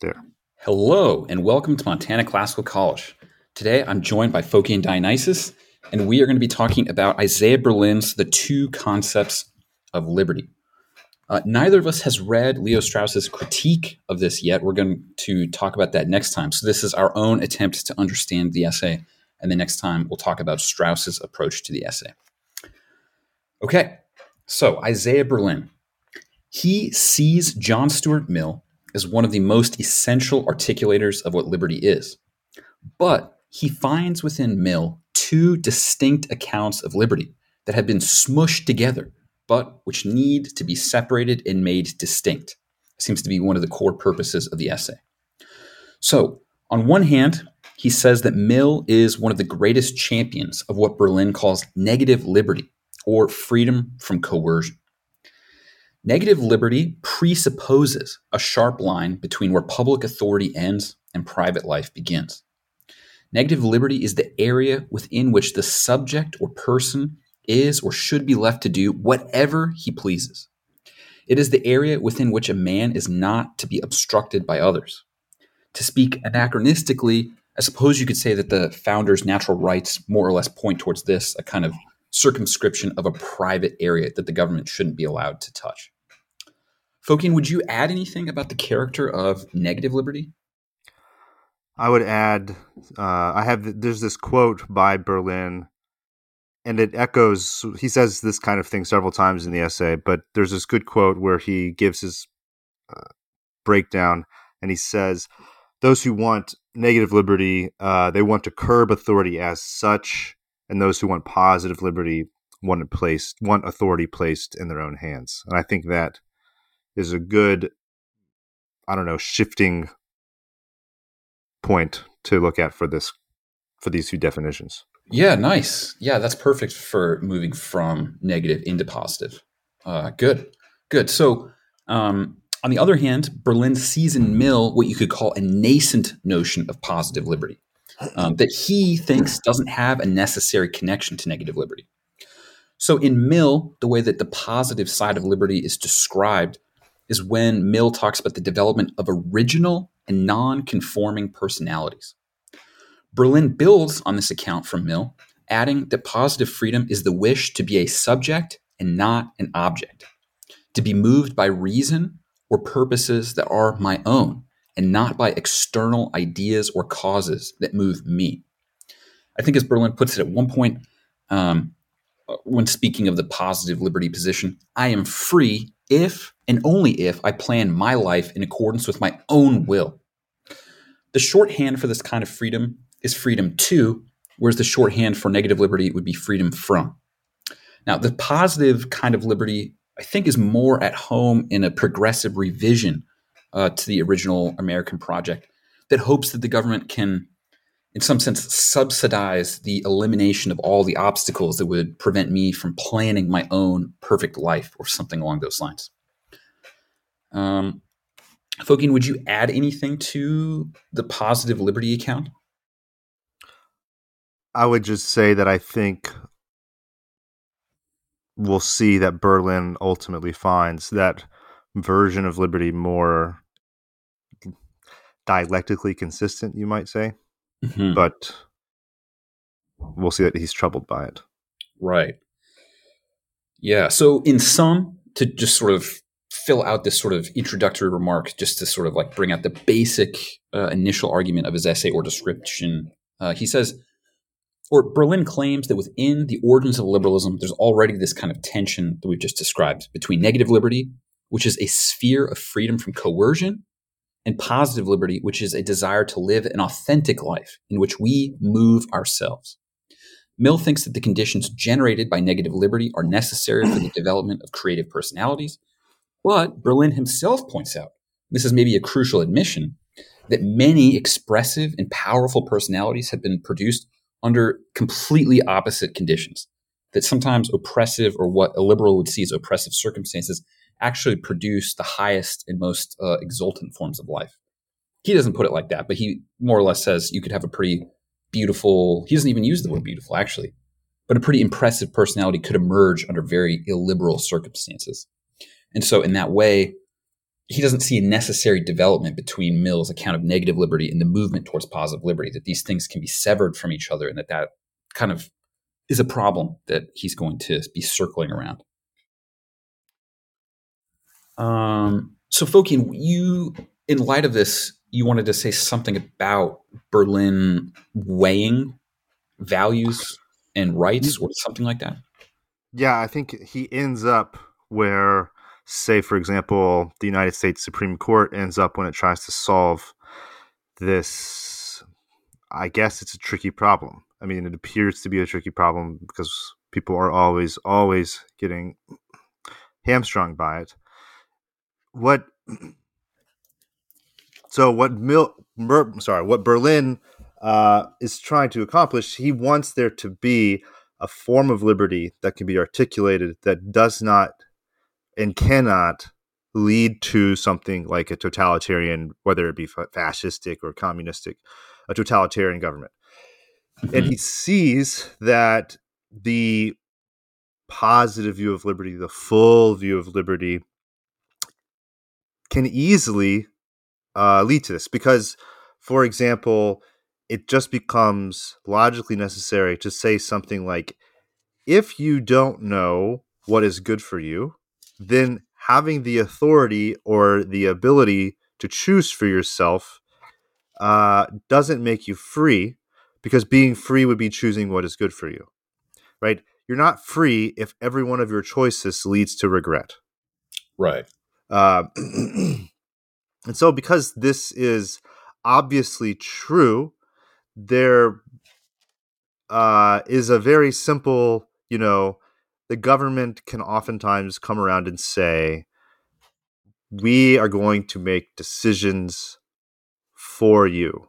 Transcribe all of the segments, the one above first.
There. Hello, and welcome to Montana Classical College. Today I'm joined by Phocion Dionysius, and we are going to be talking about Isaiah Berlin's The Two Concepts of Liberty. Uh, neither of us has read Leo Strauss's critique of this yet. We're going to talk about that next time. So, this is our own attempt to understand the essay, and the next time we'll talk about Strauss's approach to the essay. Okay, so Isaiah Berlin. He sees John Stuart Mill is one of the most essential articulators of what liberty is. But he finds within Mill two distinct accounts of liberty that have been smushed together, but which need to be separated and made distinct. Seems to be one of the core purposes of the essay. So, on one hand, he says that Mill is one of the greatest champions of what Berlin calls negative liberty, or freedom from coercion. Negative liberty presupposes a sharp line between where public authority ends and private life begins. Negative liberty is the area within which the subject or person is or should be left to do whatever he pleases. It is the area within which a man is not to be obstructed by others. To speak anachronistically, I suppose you could say that the founder's natural rights more or less point towards this a kind of circumscription of a private area that the government shouldn't be allowed to touch. Phocion, would you add anything about the character of negative liberty? I would add, uh, I have there's this quote by Berlin, and it echoes. He says this kind of thing several times in the essay, but there's this good quote where he gives his uh, breakdown, and he says, "Those who want negative liberty, uh, they want to curb authority as such, and those who want positive liberty want it placed, want authority placed in their own hands." And I think that is a good I don't know shifting point to look at for this for these two definitions. Yeah, nice. Yeah, that's perfect for moving from negative into positive. Uh, good, good. So, um, on the other hand, Berlin sees in Mill what you could call a nascent notion of positive liberty um, that he thinks doesn't have a necessary connection to negative liberty. So, in Mill, the way that the positive side of liberty is described is when Mill talks about the development of original and non conforming personalities. Berlin builds on this account from Mill, adding that positive freedom is the wish to be a subject and not an object, to be moved by reason or purposes that are my own, and not by external ideas or causes that move me. I think, as Berlin puts it at one point, um, when speaking of the positive liberty position, I am free if and only if I plan my life in accordance with my own will. The shorthand for this kind of freedom is freedom to, whereas the shorthand for negative liberty would be freedom from. Now, the positive kind of liberty, I think, is more at home in a progressive revision uh, to the original American project that hopes that the government can, in some sense, subsidize the elimination of all the obstacles that would prevent me from planning my own perfect life or something along those lines. Um, Phocion, would you add anything to the positive liberty account? I would just say that I think we'll see that Berlin ultimately finds that version of liberty more dialectically consistent, you might say. Mm-hmm. But we'll see that he's troubled by it. Right. Yeah. So, in sum, to just sort of fill out this sort of introductory remark just to sort of like bring out the basic uh, initial argument of his essay or description. Uh, he says, or Berlin claims that within the origins of liberalism, there's already this kind of tension that we've just described between negative liberty, which is a sphere of freedom from coercion, and positive liberty, which is a desire to live an authentic life in which we move ourselves. Mill thinks that the conditions generated by negative liberty are necessary for the development of creative personalities, but Berlin himself points out, this is maybe a crucial admission, that many expressive and powerful personalities have been produced under completely opposite conditions. That sometimes oppressive, or what a liberal would see as oppressive circumstances, actually produce the highest and most uh, exultant forms of life. He doesn't put it like that, but he more or less says you could have a pretty beautiful, he doesn't even use the word beautiful, actually, but a pretty impressive personality could emerge under very illiberal circumstances. And so, in that way, he doesn't see a necessary development between Mill's account of negative liberty and the movement towards positive liberty. That these things can be severed from each other, and that that kind of is a problem that he's going to be circling around. Um, so, Phocion, you, in light of this, you wanted to say something about Berlin weighing values and rights or something like that? Yeah, I think he ends up where, say, for example, the United States Supreme Court ends up when it tries to solve this. I guess it's a tricky problem. I mean, it appears to be a tricky problem because people are always, always getting hamstrung by it. What so what Mil, Ber, sorry, what Berlin uh, is trying to accomplish, he wants there to be a form of liberty that can be articulated that does not and cannot lead to something like a totalitarian, whether it be fascistic or communistic, a totalitarian government. Mm-hmm. And he sees that the positive view of liberty, the full view of liberty, can easily uh, lead to this because, for example, it just becomes logically necessary to say something like, if you don't know what is good for you, then having the authority or the ability to choose for yourself uh, doesn't make you free because being free would be choosing what is good for you, right? You're not free if every one of your choices leads to regret. Right. Uh, And so, because this is obviously true, there uh, is a very simple, you know, the government can oftentimes come around and say, we are going to make decisions for you.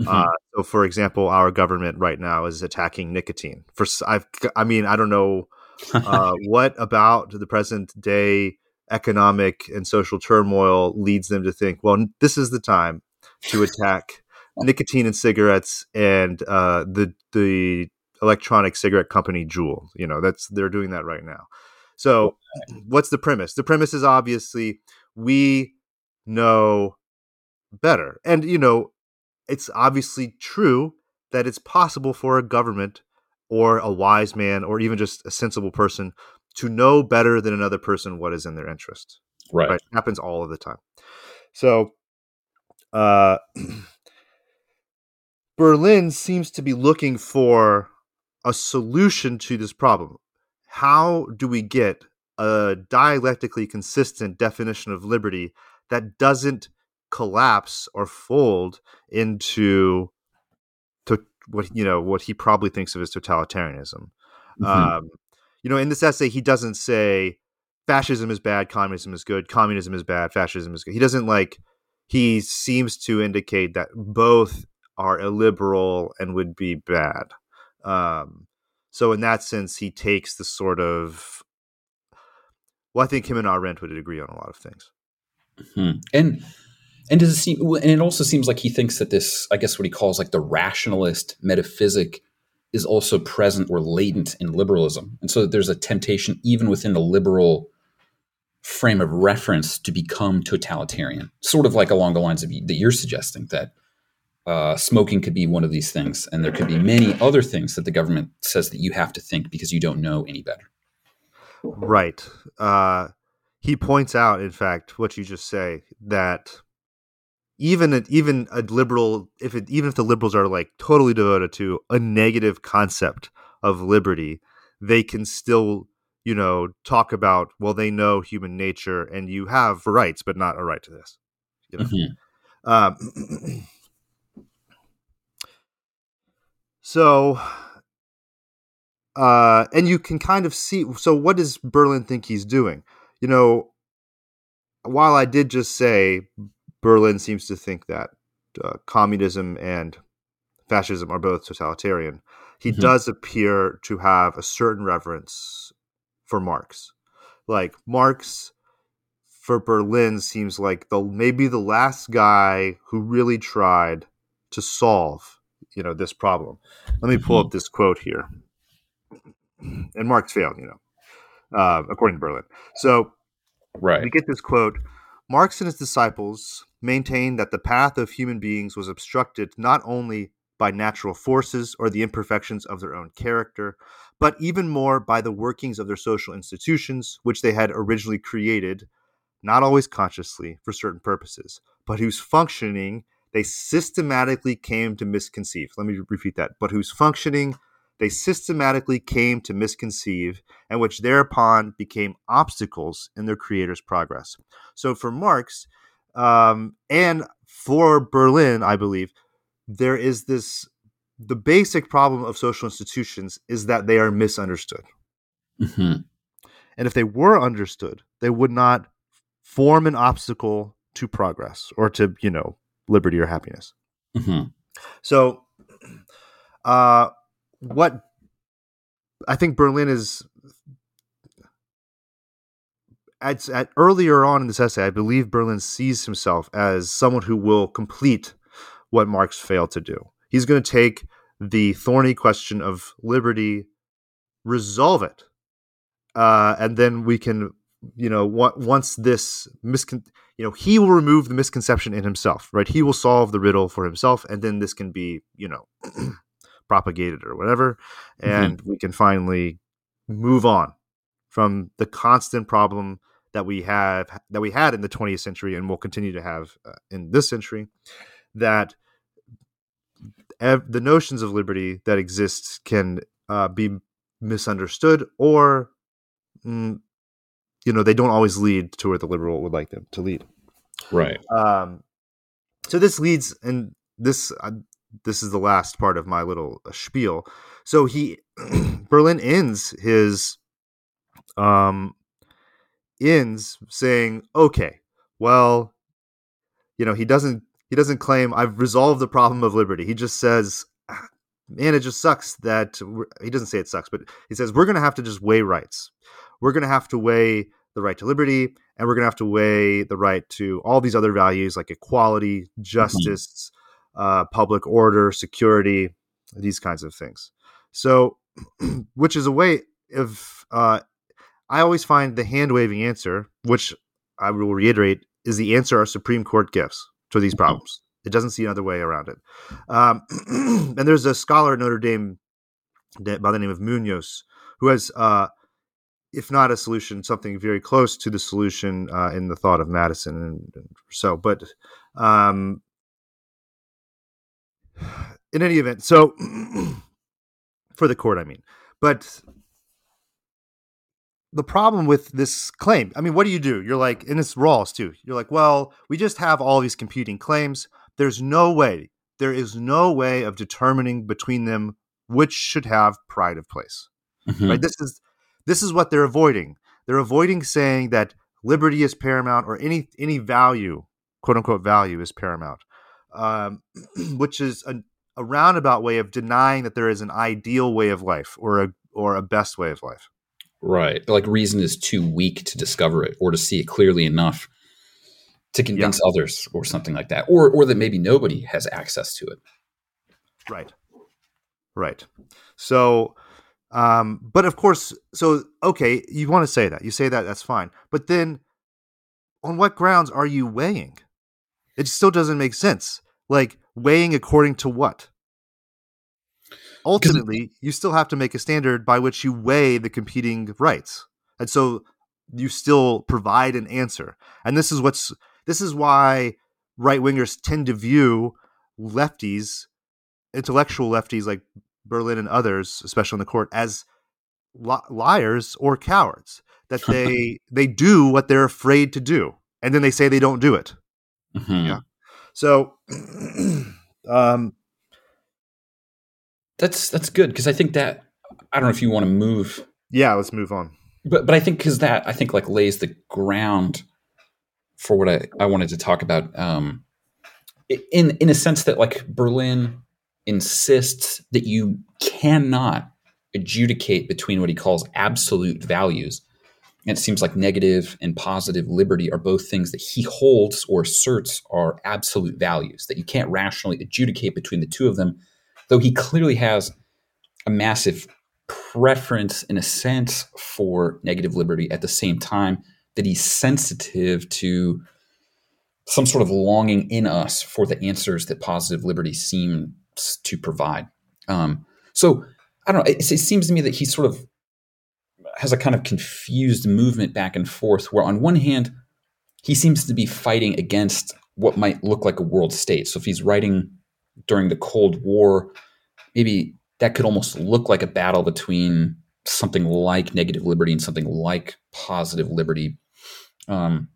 Mm-hmm. Uh, so, for example, our government right now is attacking nicotine. For I've, I mean, I don't know uh, what about the present day economic and social turmoil leads them to think, well, this is the time to attack nicotine and cigarettes and uh, the the electronic cigarette company Juul. You know, that's they're doing that right now. So, what's the premise? The premise is obviously we know better, and you know, it's obviously true that it's possible for a government or a wise man or even just a sensible person to know better than another person what is in their interest. Right. right? Happens all of the time. So uh, Berlin seems to be looking for a solution to this problem. How do we get a dialectically consistent definition of liberty that doesn't collapse or fold into to what you know what he probably thinks of as totalitarianism? Mm-hmm. Um, you know, in this essay, he doesn't say fascism is bad, communism is good, communism is bad, fascism is good. He doesn't like, he seems to indicate that both are illiberal and would be bad. Um, so, in that sense, he takes the sort of, well, I think him and Arendt would agree on a lot of things. hmm And and does it seem? And it also seems like he thinks that this, I guess, what he calls like the rationalist metaphysic is also present or latent in liberalism. And so there's a temptation, even within the liberal frame of reference, to become totalitarian, sort of like along the lines of that you're suggesting that uh, smoking could be one of these things. And there could be many other things that the government says that you have to think because you don't know any better. Right. Uh, he points out, in fact, what you just say that even a, even a liberal if it even if the liberals are like totally devoted to a negative concept of liberty they can still you know talk about well they know human nature and you have rights but not a right to this you know mm-hmm. um, so uh and you can kind of see so what does berlin think he's doing you know while i did just say Berlin seems to think that uh, communism and fascism are both totalitarian. He mm-hmm. does appear to have a certain reverence for Marx. Like Marx for Berlin seems like the maybe the last guy who really tried to solve, you know, this problem. Let me pull mm-hmm. up this quote here. And Marx failed, you know, uh, according to Berlin. So right. we get this quote Marx and his disciples maintained that the path of human beings was obstructed not only by natural forces or the imperfections of their own character, but even more by the workings of their social institutions, which they had originally created, not always consciously, for certain purposes, but whose functioning they systematically came to misconceive. Let me repeat that. But whose functioning they systematically came to misconceive, and which thereupon became obstacles in their creator's progress. So for Marx um, and for Berlin, I believe, there is this the basic problem of social institutions is that they are misunderstood. Mm-hmm. And if they were understood, they would not form an obstacle to progress or to, you know, liberty or happiness. Mm-hmm. So, uh, what I think Berlin is at, at earlier on in this essay, I believe Berlin sees himself as someone who will complete what Marx failed to do. He's going to take the thorny question of liberty, resolve it, uh, and then we can, you know, once this miscon, you know, he will remove the misconception in himself, right? He will solve the riddle for himself, and then this can be, you know. propagated or whatever, mm-hmm. and mm-hmm. we can finally move on from the constant problem that we have that we had in the 20th century and will continue to have uh, in this century that ev- the notions of liberty that exist can uh, be misunderstood or mm, you know they don't always lead to where the liberal would like them to lead right um, so this leads and this uh, this is the last part of my little uh, spiel. So he Berlin ends his um ends saying, "Okay, well, you know, he doesn't he doesn't claim I've resolved the problem of liberty. He just says, ah, man, it just sucks that he doesn't say it sucks, but he says we're going to have to just weigh rights. We're going to have to weigh the right to liberty, and we're going to have to weigh the right to all these other values like equality, mm-hmm. justice." Uh, public order, security, these kinds of things. So, which is a way of, uh, I always find the hand waving answer, which I will reiterate, is the answer our Supreme Court gives to these mm-hmm. problems. It doesn't see another way around it. Um, and there's a scholar at Notre Dame by the name of Munoz who has, uh, if not a solution, something very close to the solution uh, in the thought of Madison and, and so. But um, in any event, so for the court, I mean, but the problem with this claim, I mean, what do you do? You're like, and it's Rawls too. You're like, well, we just have all these competing claims. There's no way, there is no way of determining between them which should have pride of place. Mm-hmm. Right? This is this is what they're avoiding. They're avoiding saying that liberty is paramount or any any value, quote unquote value, is paramount um, which is a, a, roundabout way of denying that there is an ideal way of life or a or a best way of life. Right, like reason is too weak to discover it or to see it clearly enough to convince yeah. others or something like that, or or that maybe nobody has access to it. Right, right. So. Um, but of course, so okay, you want to say that. You say that, that's fine. But then on what grounds are you weighing? It still doesn't make sense. Like weighing according to what? Ultimately, you still have to make a standard by which you weigh the competing rights. And so you still provide an answer. And this is what's this is why right wingers tend to view lefties, intellectual lefties like Berlin and others, especially in the court, as li- liars or cowards. That they they do what they're afraid to do, and then they say they don't do it. Mm-hmm. Yeah. So, um, that's that's good because I think that I don't know if you want to move. Yeah, let's move on. But but I think because that I think like lays the ground for what I, I wanted to talk about. Um, in in a sense that like Berlin insists that you cannot adjudicate between what he calls absolute values it seems like negative and positive liberty are both things that he holds or asserts are absolute values, that you can't rationally adjudicate between the two of them, though he clearly has a massive preference, in a sense, for negative liberty at the same time that he's sensitive to some sort of longing in us for the answers that positive liberty seems to provide. Um, so I don't know. It, it, seems to me that he's sort of has a kind of confused movement back and forth, where on one hand, he seems to be fighting against what might look like a world state. So if he's writing during the Cold War, maybe that could almost look like a battle between something like negative liberty and something like positive liberty. Um,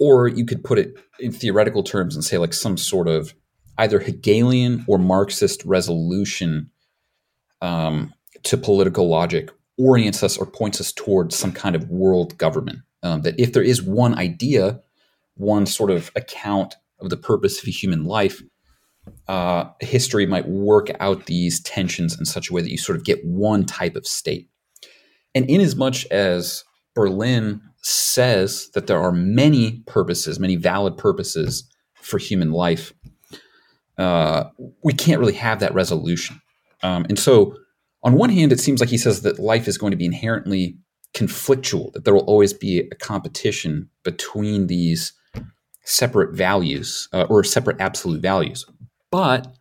or you could put it in theoretical terms and say like some sort of either Hegelian or Marxist resolution um, to political logic orients us or points us towards some kind of world government. Um, that if there is one idea, one sort of account of the purpose of human life, uh, history might work out these tensions in such a way that you sort of get one type of state. And in as much as Berlin says that there are many purposes, many valid purposes for human life, uh, we can't really have that resolution. Um, and so, on one hand, it seems like he says that life is going to be inherently conflictual, that there will always be a competition between these separate values uh, or separate absolute values. But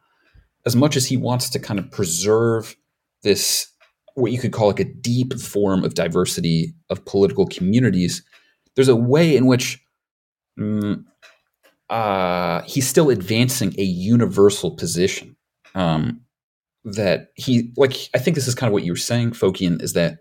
as much as he wants to kind of preserve this, what you could call like a deep form of diversity of political communities, there's a way in which um, uh, he's still advancing a universal position. Um, that he like I think this is kind of what you were saying, Phocion, is that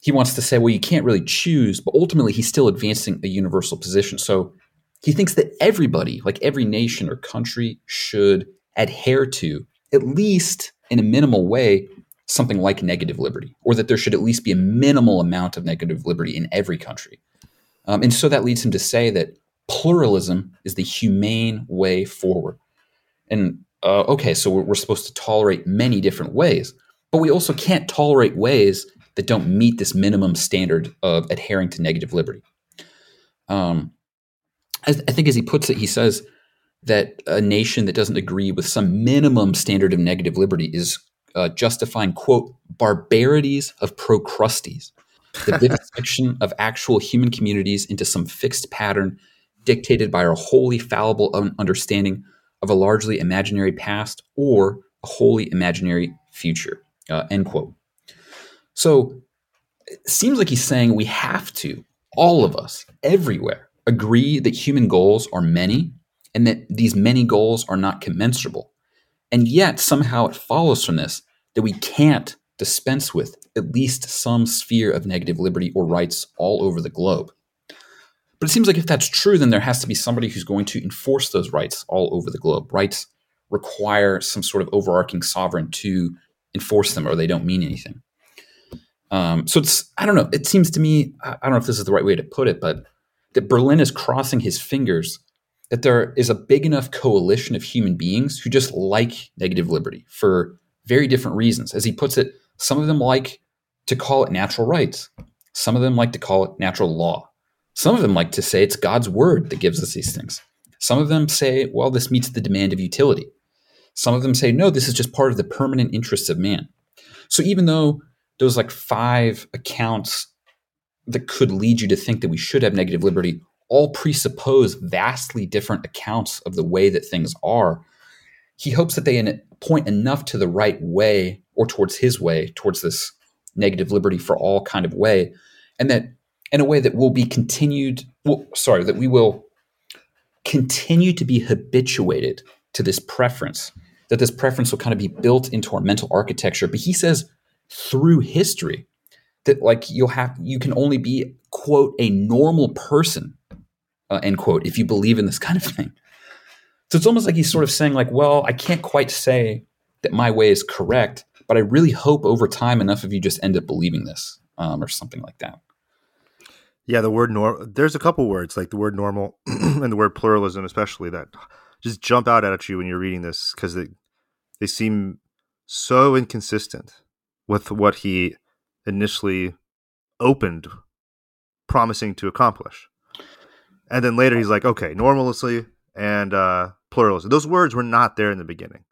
he wants to say, well, you can't really choose, but ultimately he's still advancing a universal position. So he thinks that everybody, like every nation or country, should adhere to, at least in a minimal way, something like negative liberty, or that there should at least be a minimal amount of negative liberty in every country. Um, and so that leads him to say that pluralism is the humane way forward. And uh, okay, so we're, we're supposed to tolerate many different ways, but we also can't tolerate ways that don't meet this minimum standard of adhering to negative liberty. Um, I, I think, as he puts it, he says that a nation that doesn't agree with some minimum standard of negative liberty is uh, justifying, quote, barbarities of Procrustes, the vivisection of actual human communities into some fixed pattern dictated by our wholly fallible understanding of a largely imaginary past or a wholly imaginary future. Uh, end quote. So it seems like he's saying we have to, all of us, everywhere, agree that human goals are many and that these many goals are not commensurable. And yet, somehow, it follows from this that we can't dispense with at least some sphere of negative liberty or rights all over the globe. But it seems like if that's true, then there has to be somebody who's going to enforce those rights all over the globe. Rights require some sort of overarching sovereign to enforce them, or they don't mean anything. Um, so it's I don't know. It seems to me I don't know if this is the right way to put it, but that Berlin is crossing his fingers that there is a big enough coalition of human beings who just like negative liberty for very different reasons. As he puts it, some of them like to call it natural rights. Some of them like to call it natural law. Some of them like to say it's God's word that gives us these things. Some of them say, well, this meets the demand of utility. Some of them say, no, this is just part of the permanent interests of man. So even though those like five accounts that could lead you to think that we should have negative liberty all presuppose vastly different accounts of the way that things are, he hopes that they point enough to the right way or towards his way, towards this negative liberty for all kind of way, and that in a way that will be continued, well, sorry, that we will continue to be habituated to this preference, that this preference will kind of be built into our mental architecture. But he says through history that like you'll have you can only be quote a normal person uh, end quote if you believe in this kind of thing. So it's almost like he's sort of saying like, well, I can't quite say that my way is correct, but I really hope over time enough of you just end up believing this um, or something like that. Yeah, the word normal. There's a couple words like the word normal and the word pluralism, especially that just jump out at you when you're reading this because they they seem so inconsistent with what he initially opened promising to accomplish. And then later he's like, okay, normally and uh, pluralism. Those words were not there in the beginning.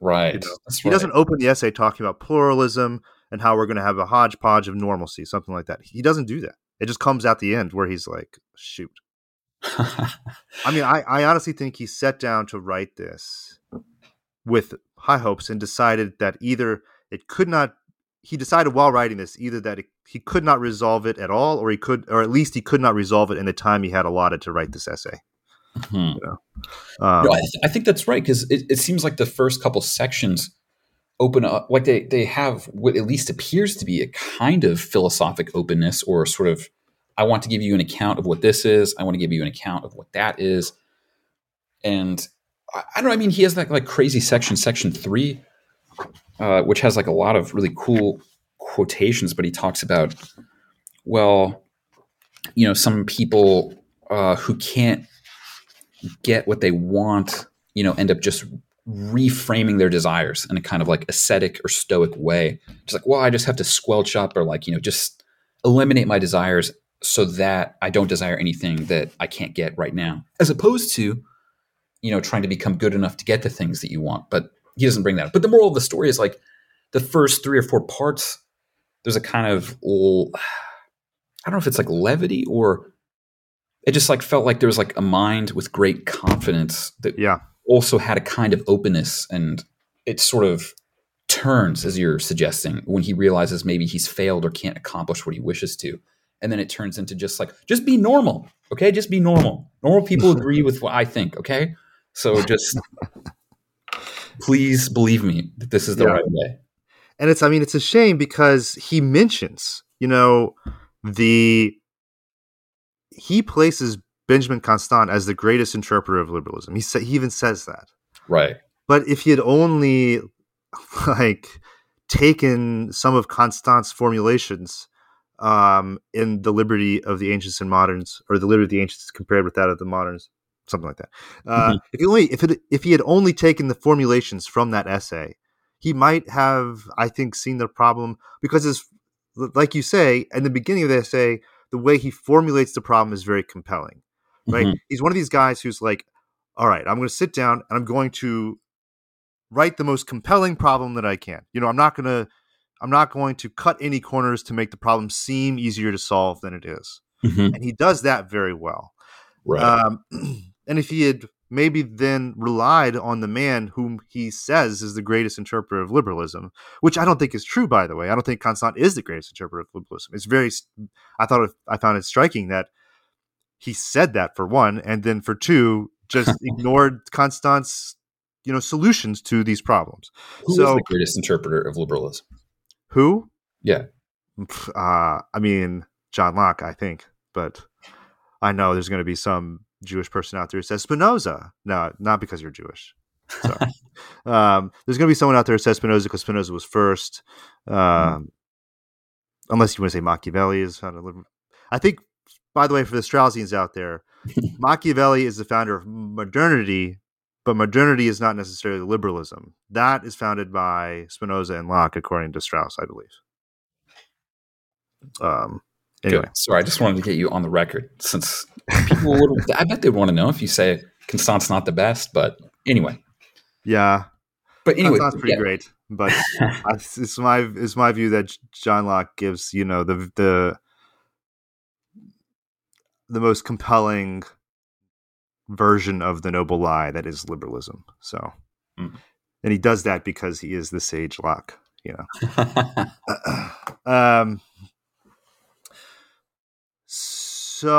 Right. You know? He right. doesn't open the essay talking about pluralism and how we're going to have a hodgepodge of normalcy, something like that. He doesn't do that. It just comes at the end where he's like, shoot. I mean, I, I honestly think he sat down to write this with high hopes and decided that either it could not he decided while writing this either that it, he could not resolve it at all or he could or at least he could not resolve it in the time he had allotted to write this essay hmm. you know? um, no, I, th- I, think that's right because it, it seems like the first couple sections open up like they they have what at least appears to be a kind of philosophic openness or sort of i want to give you an account of what this is. I want to give you an account of what that is. And i, I don't know i mean he has that like crazy section section three uh, which has like a lot of really cool quotations but he talks about well you know some people uh, who can't get what they want you know end up just reframing their desires in a kind of like ascetic or stoic way. Just like, well, I just have to squelch up or like, you know, just eliminate my desires so that I don't desire anything that I can't get right now. As opposed to, you know, trying to become good enough to get the things that you want. But he doesn't bring that up. But the moral of the story is like the first three or four parts, there's a kind of I don't know if it's like levity or it just like felt like there was like a mind with great confidence that yeah also had a kind of openness and it sort of turns as you're suggesting when he realizes maybe he's failed or can't accomplish what he wishes to. And then it turns into just like just be normal okay? Just be normal. Normal people agree with what i think okay? So just please believe me that this is the yeah. right way. And it's i mean it's a shame because he mentions you know the he places Benjamin Constant as the greatest interpreter of liberalism. He sa- he even says that. Right. But if he had only like taken some of Constant's formulations um, in the liberty of the ancients and moderns, or the liberty of the ancients compared with that of the moderns, something like that. Uh, mm-hmm. If he only if it, if he had only taken the formulations from that essay, he might have, I think, seen the problem because, it's like you say, in the beginning of the essay, the way he formulates the problem is very compelling right? Mm-hmm. He's one of these guys who's like, all right, I'm going to sit down and I'm going to write the most compelling problem that I can. You know, I'm not going to I'm not going to cut any corners to make the problem seem easier to solve than it is. Mm-hmm. And he does that very well. Right. Um, and if he had maybe then relied on the man whom he says is the greatest interpreter of liberalism, which I don't think is true, by the way. I don't think Constant is the greatest interpreter of liberalism. It's very, I thought, it, I found it striking that he said that for one, and then for two, just ignored Constant's you know solutions to these problems. Who so, the greatest interpreter of liberalism? Who? Yeah. Uh, I mean, John Locke, I think, but I know there's going to be some Jewish person out there who says Spinoza. No, not because you're Jewish. um, there's going to be someone out there who says Spinoza because Spinoza was first. Um, mm. Unless you want to say Machiavelli is. Not a liberal I think by the way, for the Straussians out there, Machiavelli is the founder of modernity, but modernity is not necessarily liberalism. That is founded by Spinoza and Locke, according to Strauss, I believe. Um. Anyway, Good. sorry, I just wanted to get you on the record since people would. I bet they'd want to know if you say Constant's not the best, but anyway. Yeah, but anyway, that's pretty yeah. great. But it's my it's my view that John Locke gives you know the the the most compelling version of the noble lie that is liberalism. So, mm. and he does that because he is the sage Locke, you know. um, so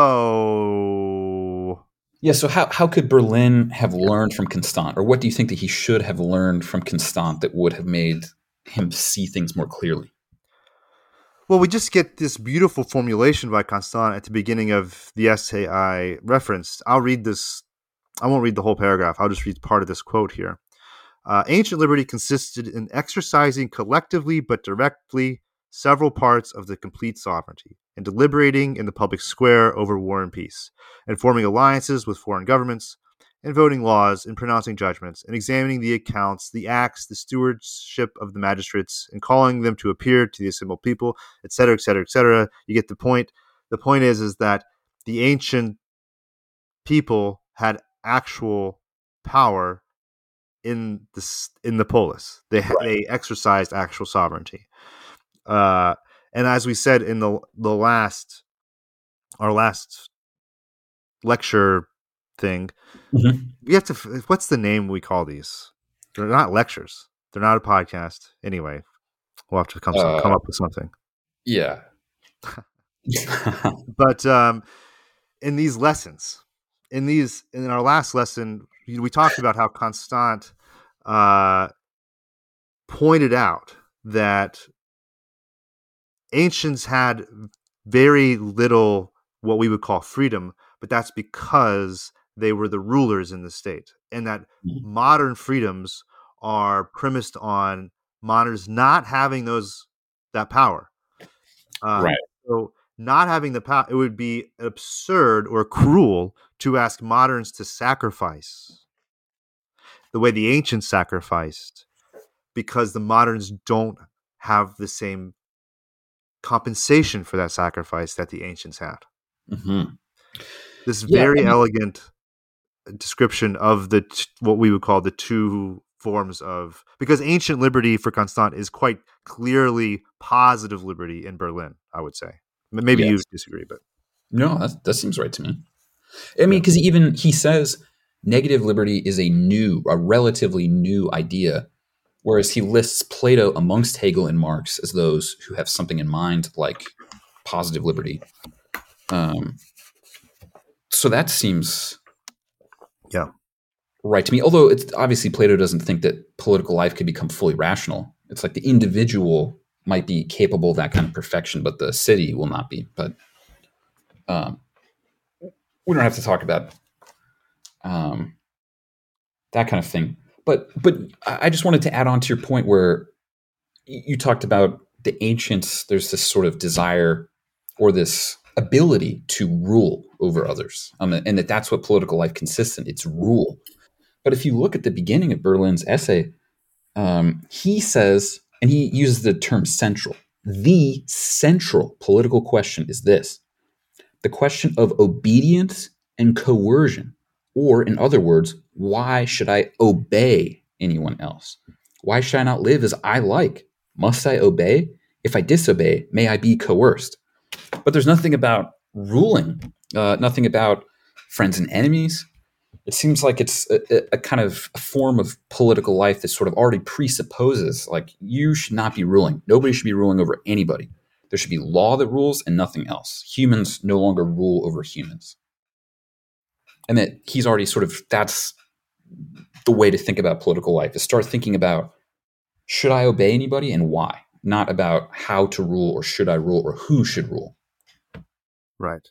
yeah, so how, how could Berlin have learned from Constant, or what do you think that he should have learned from Constant that would have made him see things more clearly? Well, we just get this beautiful formulation by Constant at the beginning of the essay I referenced. I'll read this. I won't read the whole paragraph. I'll just read part of this quote here. Uh, ancient liberty consisted in exercising collectively but directly several parts of the complete sovereignty, and deliberating in the public square over war and peace, and forming alliances with foreign governments, and voting laws and pronouncing judgments and examining the accounts, the acts, the stewardship of the magistrates, and calling them to appear to the assembled people, etc., etc., etc. You get the point. The point is, is that the ancient people had actual power in the in the polis. They right. they exercised actual sovereignty. Uh, and as we said in the the last our last lecture thing. Mhm. We have to. What's the name we call these? They're not lectures. They're not a podcast. Anyway, we'll have to come some- come Uh, up with something. Yeah. But um, in these lessons, in these in our last lesson, we we talked about how Constant uh, pointed out that ancients had very little what we would call freedom, but that's because they were the rulers in the state, and that Mhm. modern freedoms are premised on moderns not having those that power. Uh, Right. So not having the power, it would be absurd or cruel to ask moderns to sacrifice the way the ancients sacrificed, because the moderns don't have the same compensation for that sacrifice that the ancients had. Mhm. This Yeah, very I mean- elegant description of the t- what we would call the two forms of because ancient liberty for Constant is quite clearly positive liberty in Berlin. I would say. Maybe you disagree, but No, that, that seems right to me. I mean, because even he says negative liberty is a new, a relatively new idea, whereas he lists Plato amongst Hegel and Marx as those who have something in mind like positive liberty. Um, so that seems Yeah. right to me. Although it's obviously Plato doesn't think that political life could become fully rational. It's like the individual might be capable of that kind of perfection, but the city will not be. But um, we don't have to talk about um, that kind of thing. But but I just wanted to add on to your point where you talked about the ancients. There's this sort of desire or this ability to rule over others, um, and that that's what political life consists in. It's rule. But if you look at the beginning of Berlin's essay, um, he says, and he uses the term central. The central political question is this the question of obedience and coercion. Or, in other words, why should I obey anyone else? Why should I not live as I like? Must I obey? If I disobey, may I be coerced? But there's nothing about ruling, uh, nothing about friends and enemies. It seems like it's a, a- kind of a form of political life that sort of already presupposes like you should not be ruling. Nobody should be ruling over anybody. There should be law that rules and nothing else. Humans no longer rule over humans. And that he's already sort of that's the way to think about political life is start thinking about should I obey anybody and why? Not about how to rule or should I rule or who should rule. Right.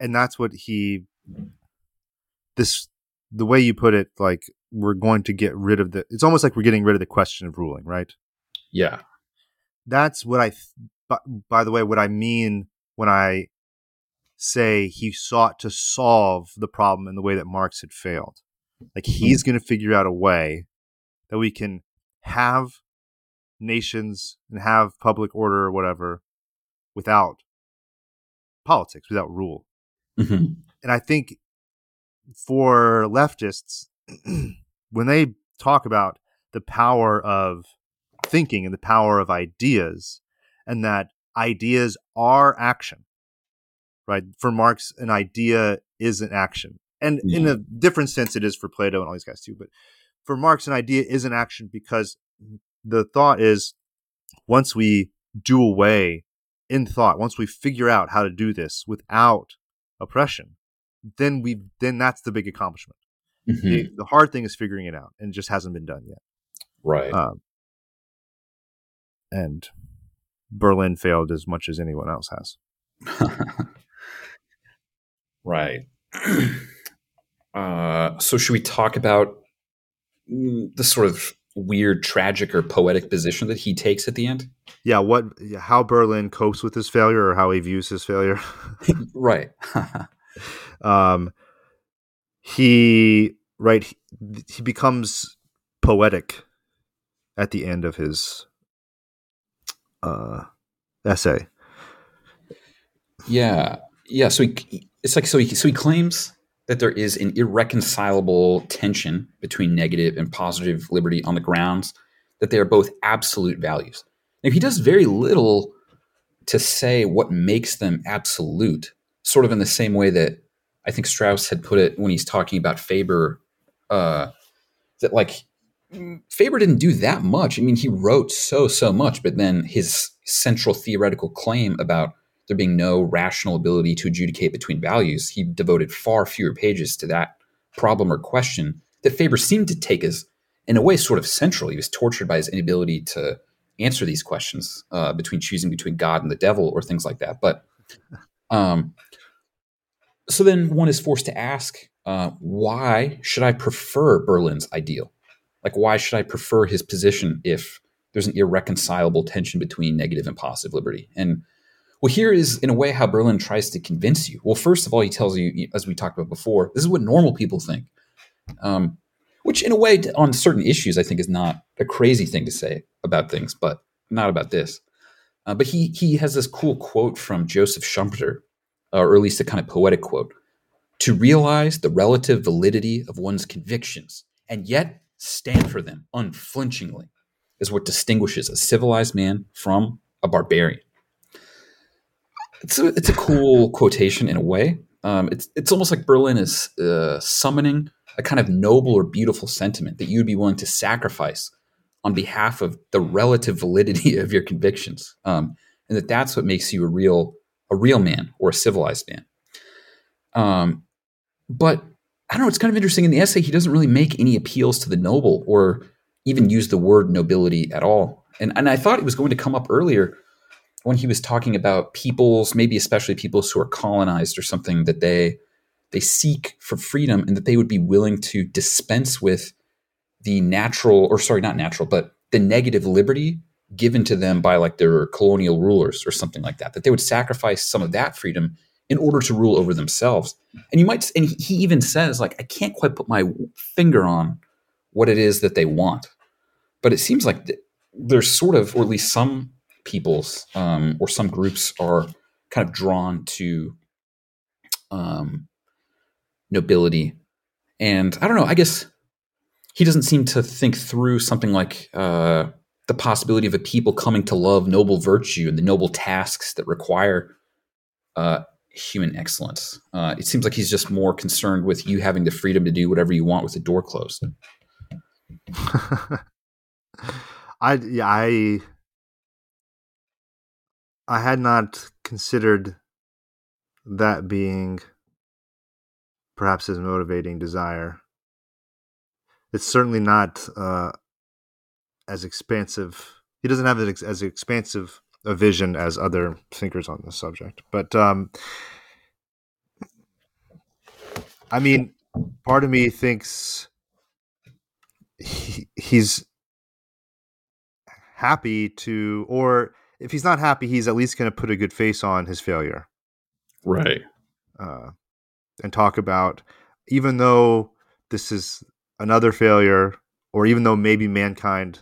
And that's what he this the way you put it like we're going to get rid of the it's almost like we're getting rid of the question of ruling, right? Yeah. that's what I. By, by the way, what I mean when I say he sought to solve the problem in the way that Marx had failed, like he's hmm. going to figure out a way that we can have nations and have public order or whatever without politics, without rule. Mhm. And I think for leftists, when they talk about the power of thinking and the power of ideas, and that ideas are action, right? For Marx, an idea is an action. And in a different sense, it is for Plato and all these guys too. But for Marx, an idea is an action because the thought is once we do away in thought, once we figure out how to do this without oppression, then we then that's the big accomplishment. Mhm. The, the hard thing is figuring it out, and it just hasn't been done yet. Right. Um, and Berlin failed as much as anyone else has. right. uh, so, should we talk about the sort of weird, tragic, or poetic position that he takes at the end? Yeah, what how Berlin copes with his failure or how he views his failure. Right. um, he right he, he becomes poetic at the end of his uh, essay. yeah. Yeah. So he, it's like so he so he claims that there is an irreconcilable tension between negative and positive liberty on the grounds that they are both absolute values. Now, he does very little to say what makes them absolute, sort of in the same way that I think Strauss had put it when he's talking about Weber uh, that like Weber didn't do that much. I mean, he wrote so so much, but then his central theoretical claim about there being no rational ability to adjudicate between values, he devoted far fewer pages to that problem or question that Weber seemed to take as, in a way, sort of central. He was tortured by his inability to answer these questions uh, between choosing between God and the devil or things like that. But um, so then one is forced to ask, uh, why should I prefer Berlin's ideal? Like, why should I prefer his position if there's an irreconcilable tension between negative and positive liberty? And well, here is, in a way, how Berlin tries to convince you. Well, first of all, he tells you, as we talked about before, this is what normal people think. Um, which, in a way, on certain issues, I think is not a crazy thing to say about things, but not about this. Uh, but he he has this cool quote from Joseph Schumpeter, uh, or at least a kind of poetic quote: "To realize the relative validity of one's convictions and yet stand for them unflinchingly is what distinguishes a civilized man from a barbarian." It's a, it's a cool quotation in a way. Um, it's it's almost like Berlin is uh, summoning a kind of noble or beautiful sentiment that you'd be willing to sacrifice on behalf of the relative validity of your convictions, um, and that that's what makes you a real a real man or a civilized man. Um, but I don't know. It's kind of interesting in the essay. He doesn't really make any appeals to the noble or even use the word nobility at all. And and I thought it was going to come up earlier when he was talking about peoples, maybe especially peoples who are colonized or something, that they they seek for freedom and that they would be willing to dispense with the natural, or sorry, not natural, but the negative liberty given to them by like their colonial rulers or something like that. That they would sacrifice some of that freedom in order to rule over themselves. And you might, and he even says like, I can't quite put my finger on what it is that they want, but it seems like there's sort of, or at least some peoples um, or some groups are kind of drawn to um, nobility. And I don't know, I guess he doesn't seem to think through something like uh, the possibility of a people coming to love noble virtue and the noble tasks that require uh, human excellence. Uh, it seems like he's just more concerned with you having the freedom to do whatever you want with the door closed. I I I had not considered that being perhaps his motivating desire. It's certainly not uh, as expansive. He doesn't have as expansive a vision as other thinkers on this subject. But um, I mean, part of me thinks he, he's happy to, or if he's not happy, he's at least going to put a good face on his failure. Right. Uh, and talk about, even though this is another failure, or even though maybe mankind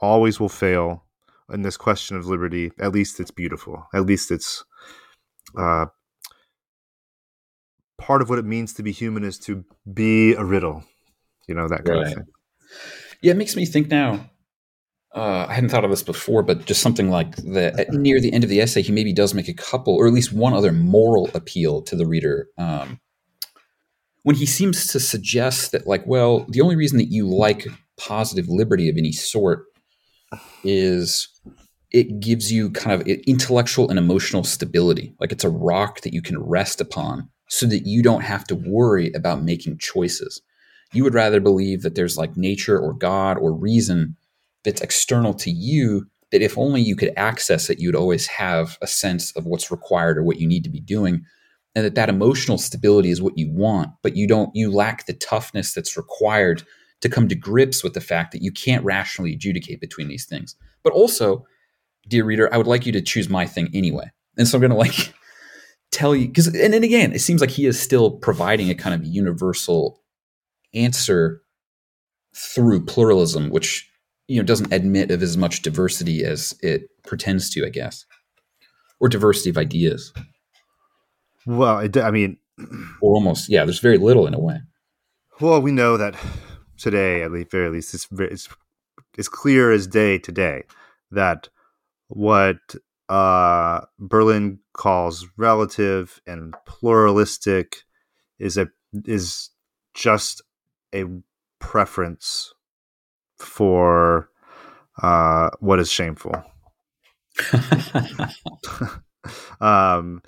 always will fail in this question of liberty, at least it's beautiful. At least it's uh, part of what it means to be human is to be a riddle, you know, that kind right. of thing. Yeah, it makes me think now uh, I hadn't thought of this before, but just something like near the end of the essay, he maybe does make a couple, or at least one other moral appeal to the reader. Um, when he seems to suggest that, like, well, the only reason that you like positive liberty of any sort is it gives you kind of intellectual and emotional stability. Like it's a rock that you can rest upon so that you don't have to worry about making choices. You would rather believe that there's like nature or God or reason that's external to you that if only you could access it, you'd always have a sense of what's required or what you need to be doing. And that that emotional stability is what you want, but you don't, you lack the toughness that's required to come to grips with the fact that you can't rationally adjudicate between these things. But also, dear reader, I would like you to choose my thing anyway. And so I'm going to like tell you, because, and then again, it seems like he is still providing a kind of universal answer through pluralism, which you know doesn't admit of as much diversity as it pretends to, I guess, or diversity of ideas. Well, it, I mean, or almost yeah. There's very little in a way. Well, we know that today, at least very least, it's it's, it's clear as day today that what uh, Berlin calls relative and pluralistic is a is just a preference for uh, what is shameful. um,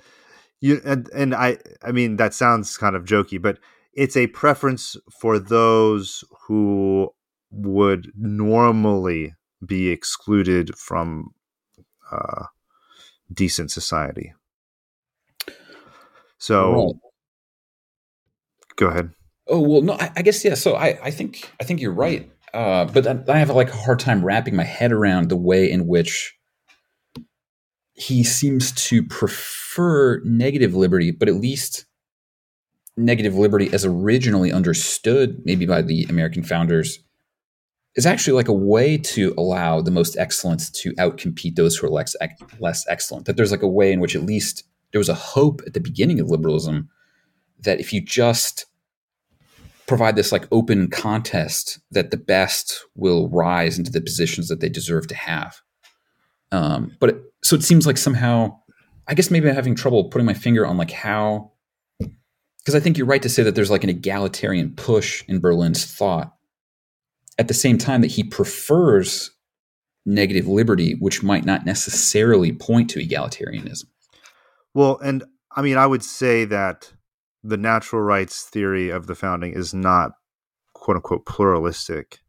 you and and I I mean that sounds kind of jokey, but it's a preference for those who would normally be excluded from uh, decent society. So, right. go ahead. Oh well, no, I, I, guess yeah. So I, I think I think you're right, uh, but I, have like a hard time wrapping my head around the way in which he seems to prefer negative liberty, but at least negative liberty as originally understood, maybe by the American founders, is actually like a way to allow the most excellent to outcompete those who are less, less excellent. That there's like a way in which at least there was a hope at the beginning of liberalism that if you just provide this like open contest that the best will rise into the positions that they deserve to have. Um, but it, so it seems like somehow, I guess maybe I'm having trouble putting my finger on like how, because I think you're right to say that there's like an egalitarian push in Berlin's thought. At the same time that he prefers negative liberty, which might not necessarily point to egalitarianism. Well, and I mean, I would say that the natural rights theory of the founding is not quote unquote pluralistic.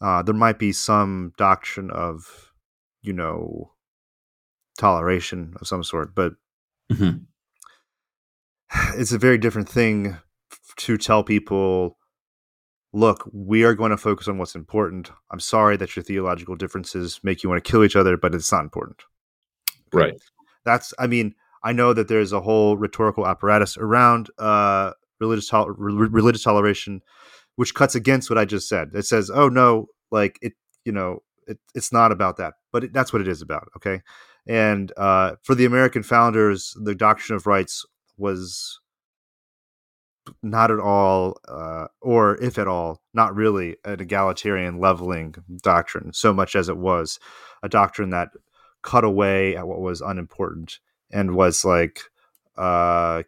Uh, there might be some doctrine of, you know, toleration of some sort, but mm-hmm. it's a very different thing to tell people look, we are going to focus on what's important. I'm sorry that your theological differences make you want to kill each other, but it's not important. Right. That's, I mean, I know that there's a whole rhetorical apparatus around uh, religious to- re- religious toleration, which cuts against what I just said. It says, "Oh no, like it, you know, it, it's not about that," but it, that's what it is about. Okay, and uh, for the American founders, the doctrine of rights was not at all, uh, or if at all, not really an egalitarian leveling doctrine, so much as it was a doctrine that cut away at what was unimportant and was like, uh,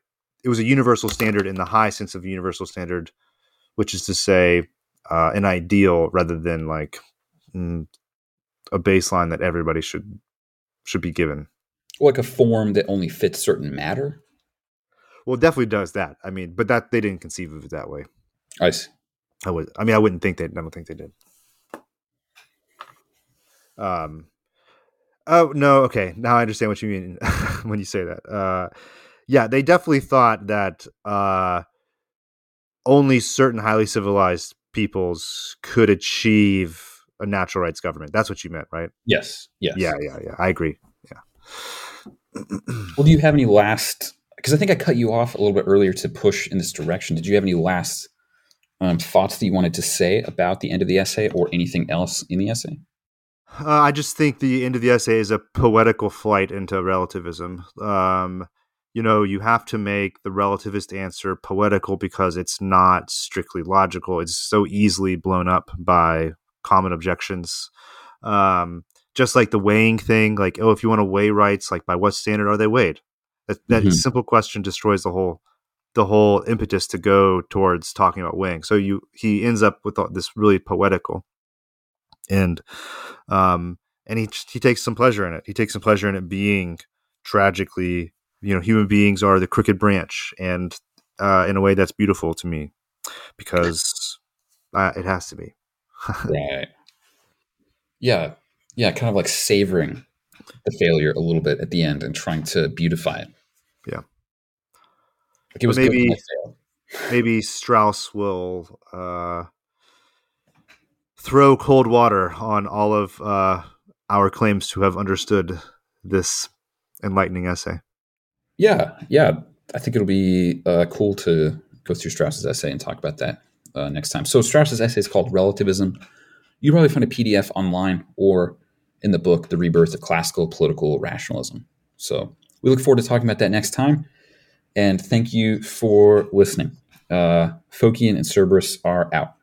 it was a universal standard in the high sense of universal standard, which is to say, uh, an ideal rather than like mm, a baseline that everybody should should be given. Like a form that only fits certain matter. Well, it definitely does that. I mean, but that they didn't conceive of it that way. I see. I would. I mean, I wouldn't think they. I don't think they did. Um. Oh no. Okay. Now I understand what you mean when you say that. Uh, yeah, they definitely thought that uh, only certain highly civilized peoples could achieve a natural rights government. That's what you meant, right? Yes. Yes. Yeah. Yeah. Yeah. I agree. Yeah. well, do you have any last because I think I cut you off a little bit earlier to push in this direction. Did you have any last um, thoughts that you wanted to say about the end of the essay or anything else in the essay? Uh, I just think the end of the essay is a poetical flight into relativism. Um, you know, you have to make the relativist answer poetical because it's not strictly logical. It's so easily blown up by common objections. Um, just like the weighing thing, like, oh, if you want to weigh rights, like by what standard are they weighed? That, that mm-hmm. simple question destroys the whole the whole impetus to go towards talking about weighing. So you he ends up with this really poetical, and um, and he he takes some pleasure in it. He takes some pleasure in it being tragically, you know, human beings are the crooked branch, and uh, in a way that's beautiful to me because uh, it has to be. right. Yeah. Yeah. Kind of like savoring the failure a little bit at the end and trying to beautify it. Yeah. Like it was maybe maybe Strauss will uh, throw cold water on all of uh, our claims to have understood this enlightening essay. Yeah, yeah. I think it'll be uh, cool to go through Strauss's essay and talk about that uh, next time. So Strauss's essay is called Relativism. You probably find a PDF online or in the book, The Rebirth of Classical Political Rationalism. So we look forward to talking about that next time. And thank you for listening. Uh, Phocion and Cerberus are out.